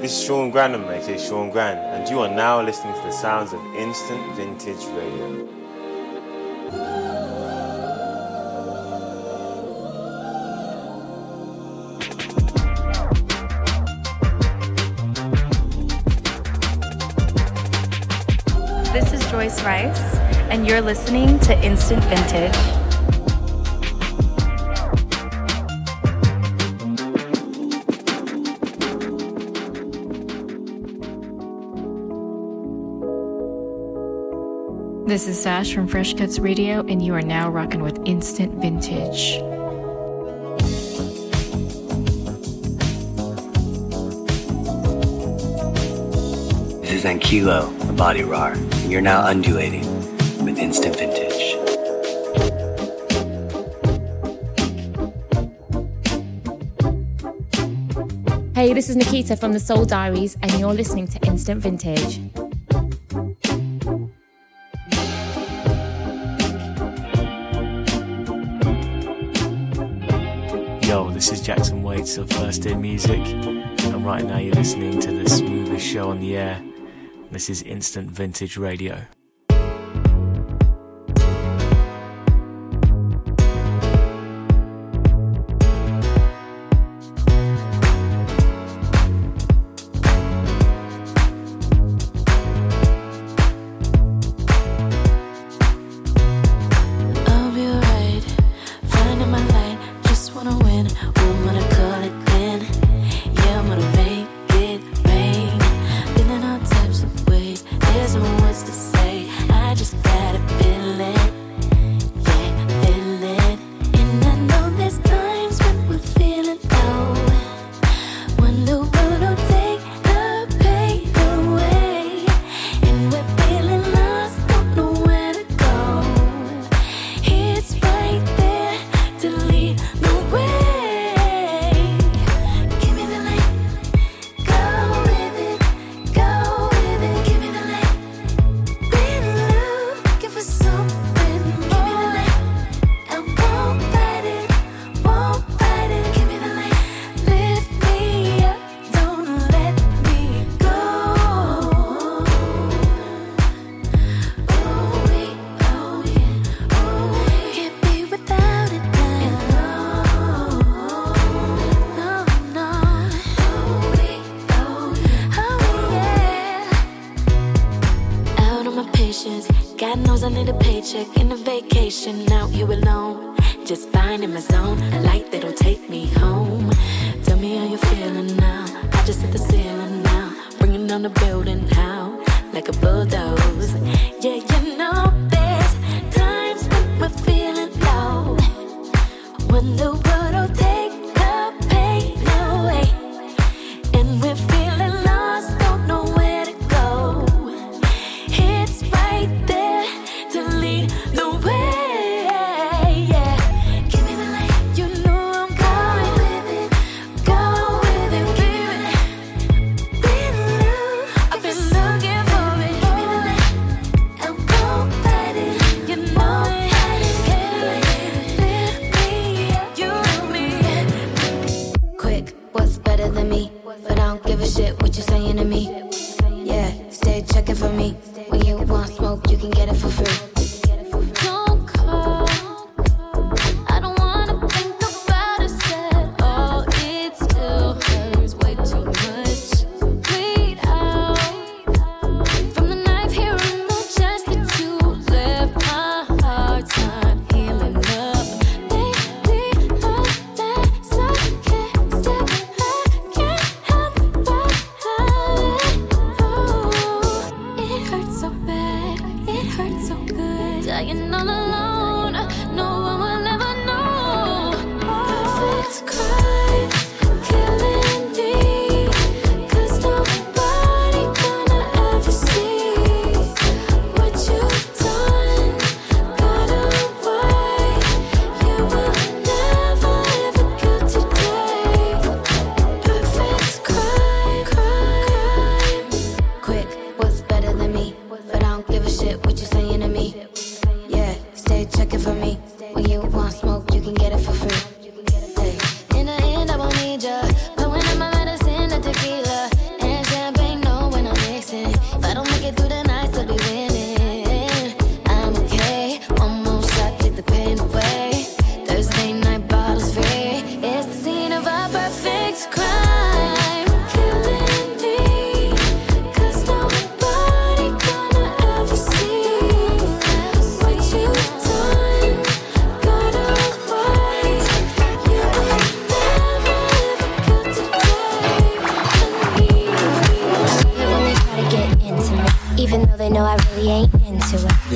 This is Sean Granham, aka Sean Gran, and you are now listening to the sounds of Instant Vintage Radio. This is Joyce Rice, and you're listening to Instant Vintage. This is Sash from Fresh Cuts Radio, and you are now rocking with Instant Vintage. This is Ankylo, the body rar, and you're now undulating with Instant Vintage. Hey, this is Nikita from The Soul Diaries, and you're listening to Instant Vintage. Jackson Waits of uh, First Day Music, and right now you're listening to the smoothest show on the air. This is Instant Vintage Radio.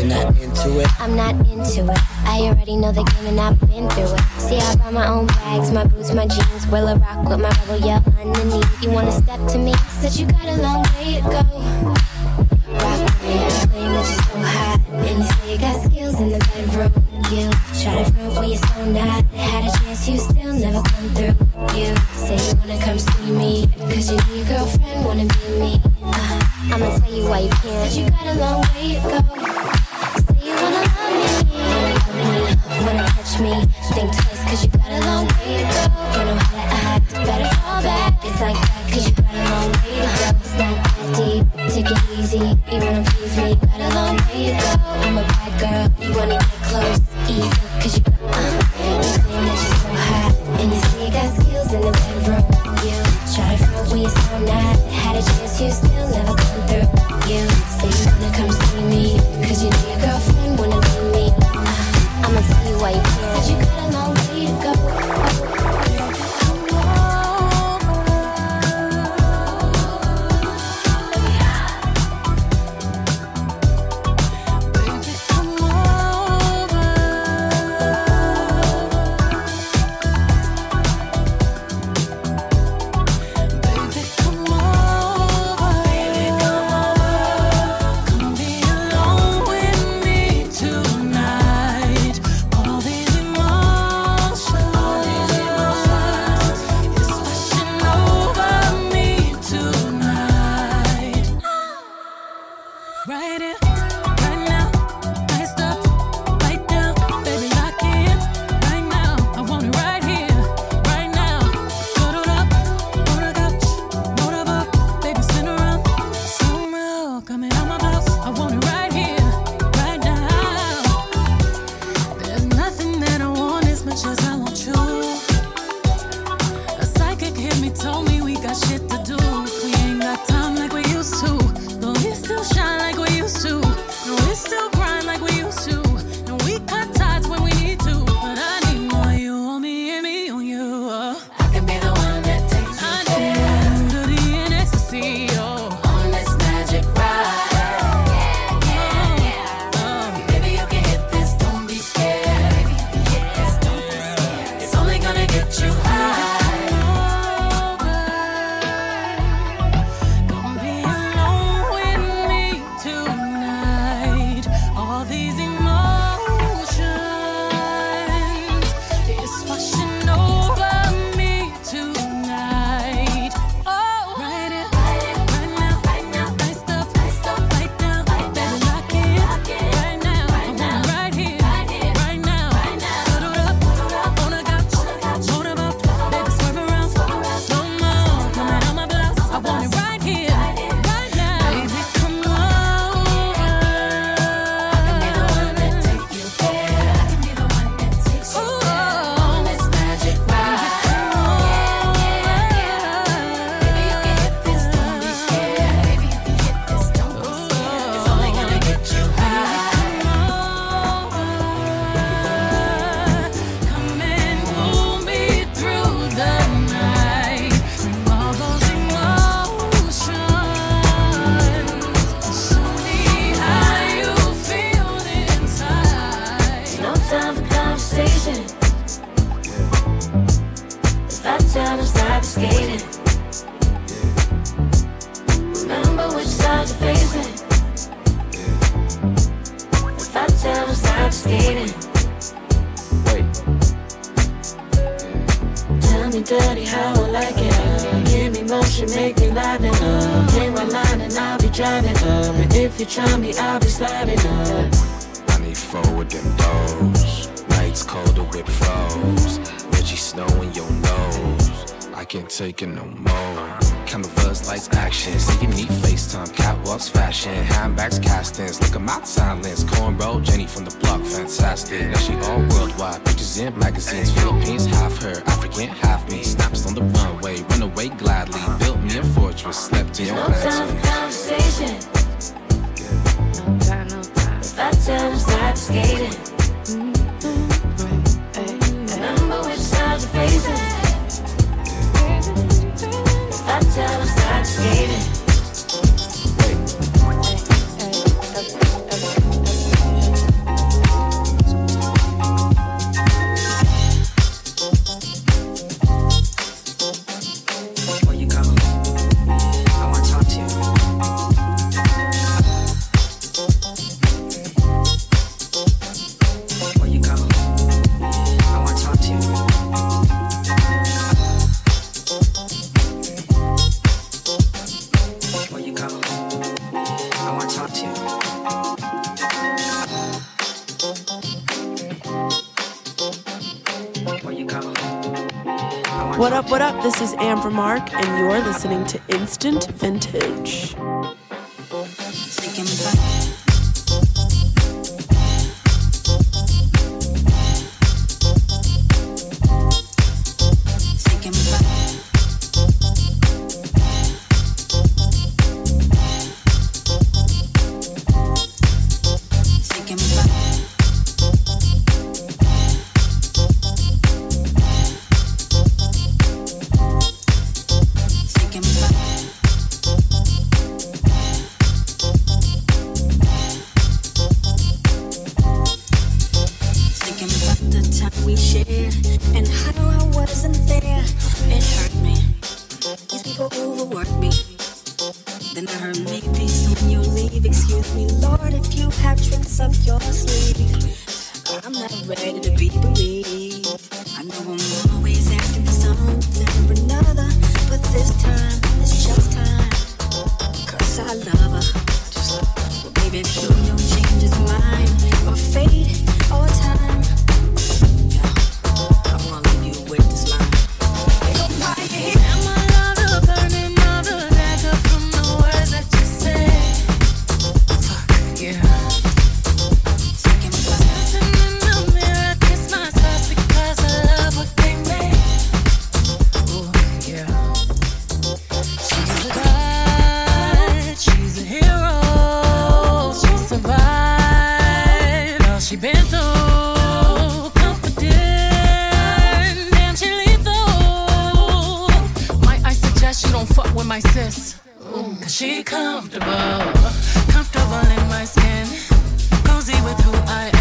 you're not into it. I'm not into it. I already know the game and I've been through it. See, I buy my own bags, my boots, my jeans. Will a rock with my rebel yell underneath? You wanna step to me? Said you got a long way to go. Rock with me, claim that you're so hot. And you say you got skills in the bedroom. You try to front when you're so not. Had a chance, you still never come through. You say you wanna come see me. Cause you know your girlfriend wanna be me. Uh, I'ma tell you why you can't. Said you got a long way to go. What up, what up? This is Amber Mark, and you're listening to Instant Vintage. She been through confident and she. Might I suggest you don't fuck with my sis? Cause she comfortable, comfortable in my skin, cozy with who I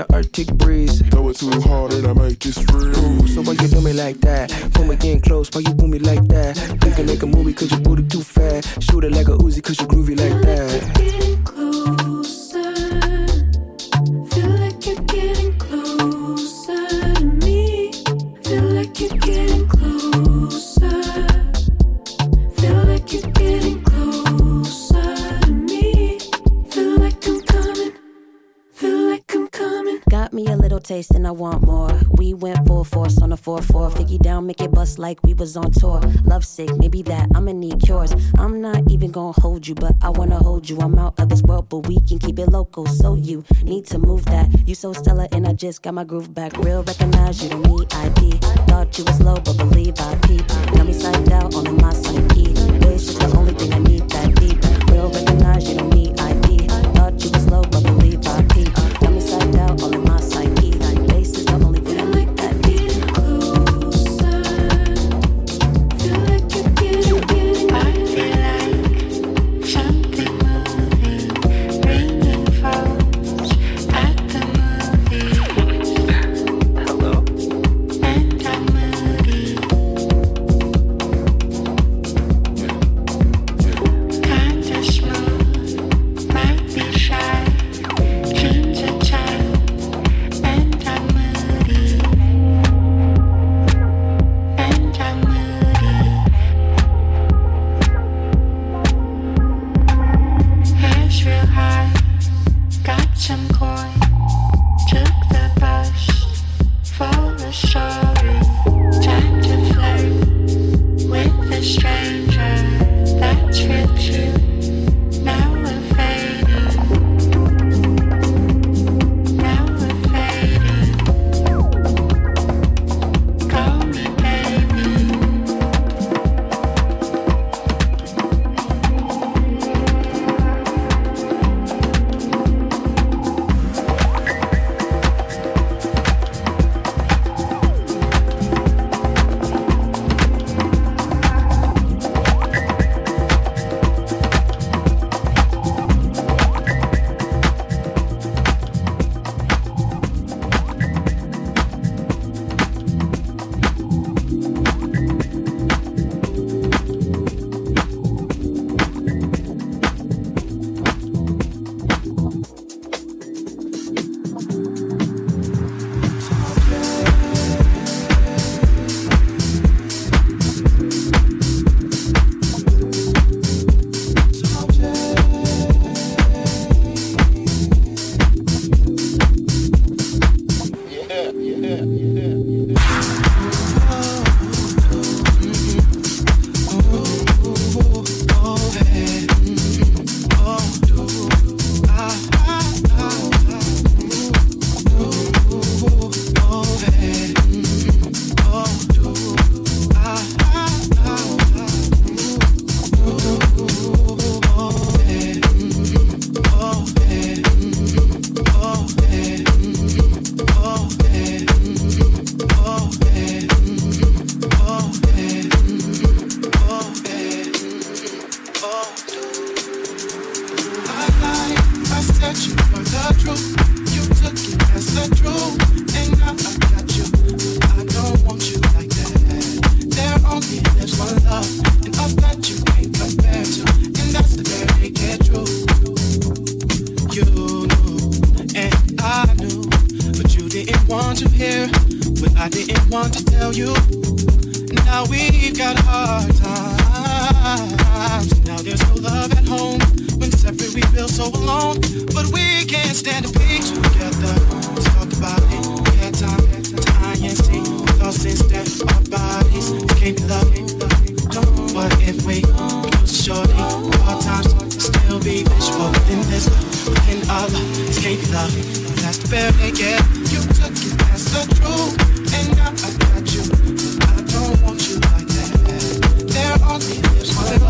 an Arctic breeze. Throw it too hard and I might just freeze. Ooh, so why you do me like that? Pull me in close, why you pull me like that? Can make a movie cause your booty too fat. Shoot it like a Uzi cause you groovy like that. Bust like we was on tour. Love sick, maybe that, I'ma need cures. I'm not even gonna hold you, but I wanna hold you. I'm out of this world, but we can keep it local. So you need to move that. You so stellar and I just got my groove back. Real recognize you don't need ID. Thought you was low, but believe I peep. Got me psyched out on my psyche. Bass is the only thing I need that didn't want to tell you. Now we've got hard times. Now there's no love at home. When separate, we feel so alone. But we can't stand to be together. Let's talk about it. We had time to INC. Thoughts instead, our bodies can't be loving. What if we lose shorty? Hard times still be visual in this love. In our love, be loving. That's the bare naked. You took it as the truth.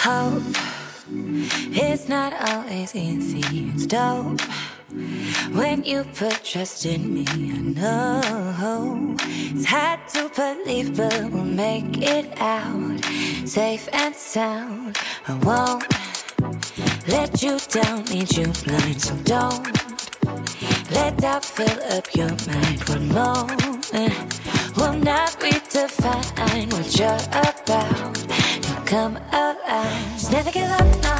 hope. It's not always easy, it's dope. When you put trust in me, I know it's hard to believe, but we'll make it out safe and sound. I won't let you down, need you blind, so don't let that fill up your mind. One moment will not redefine what you're about come alive. Just never give up.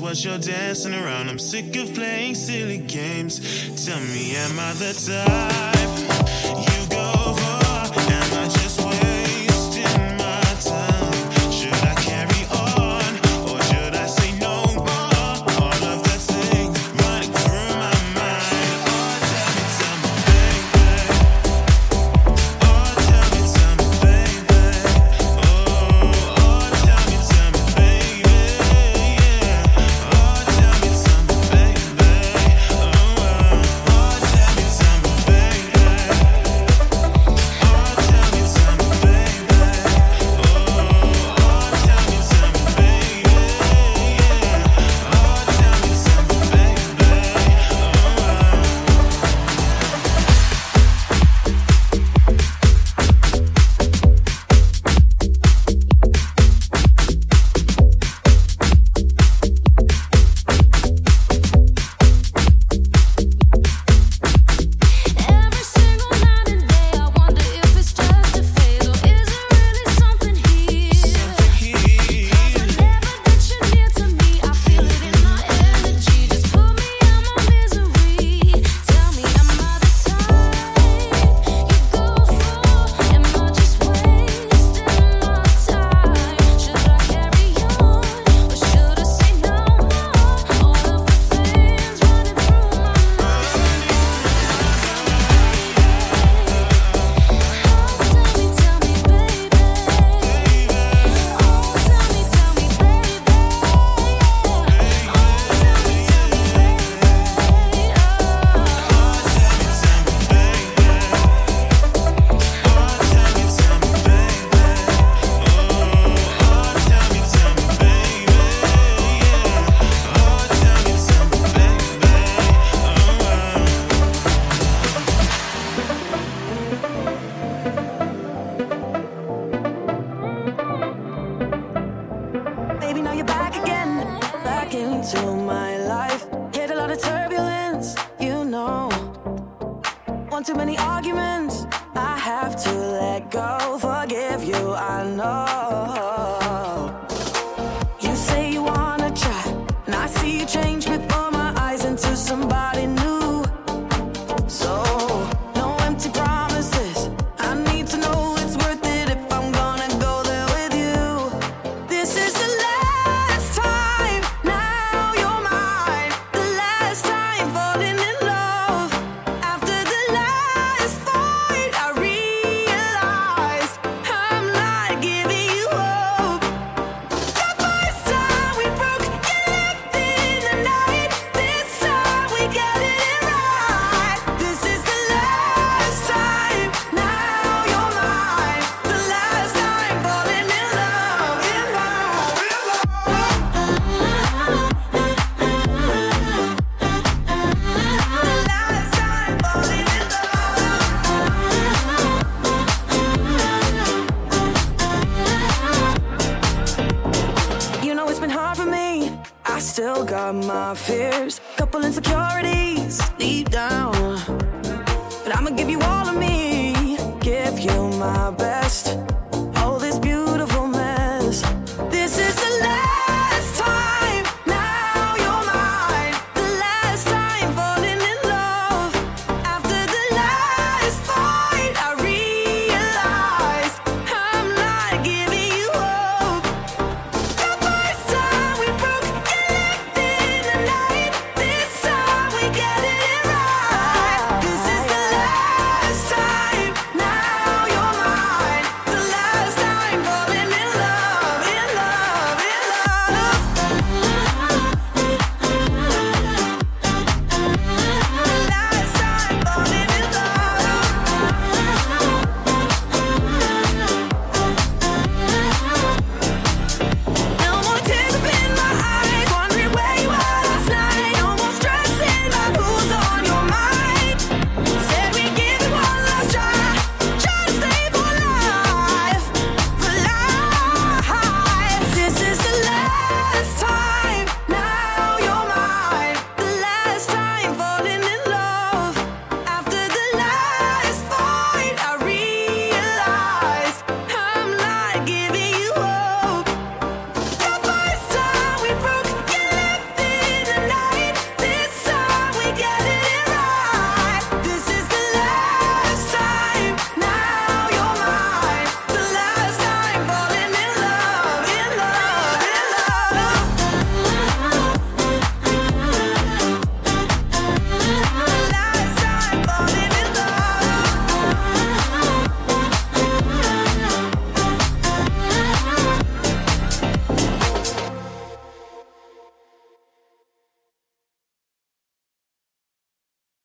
Watch what you're dancing around. I'm sick of playing silly games. Tell me, am I the type?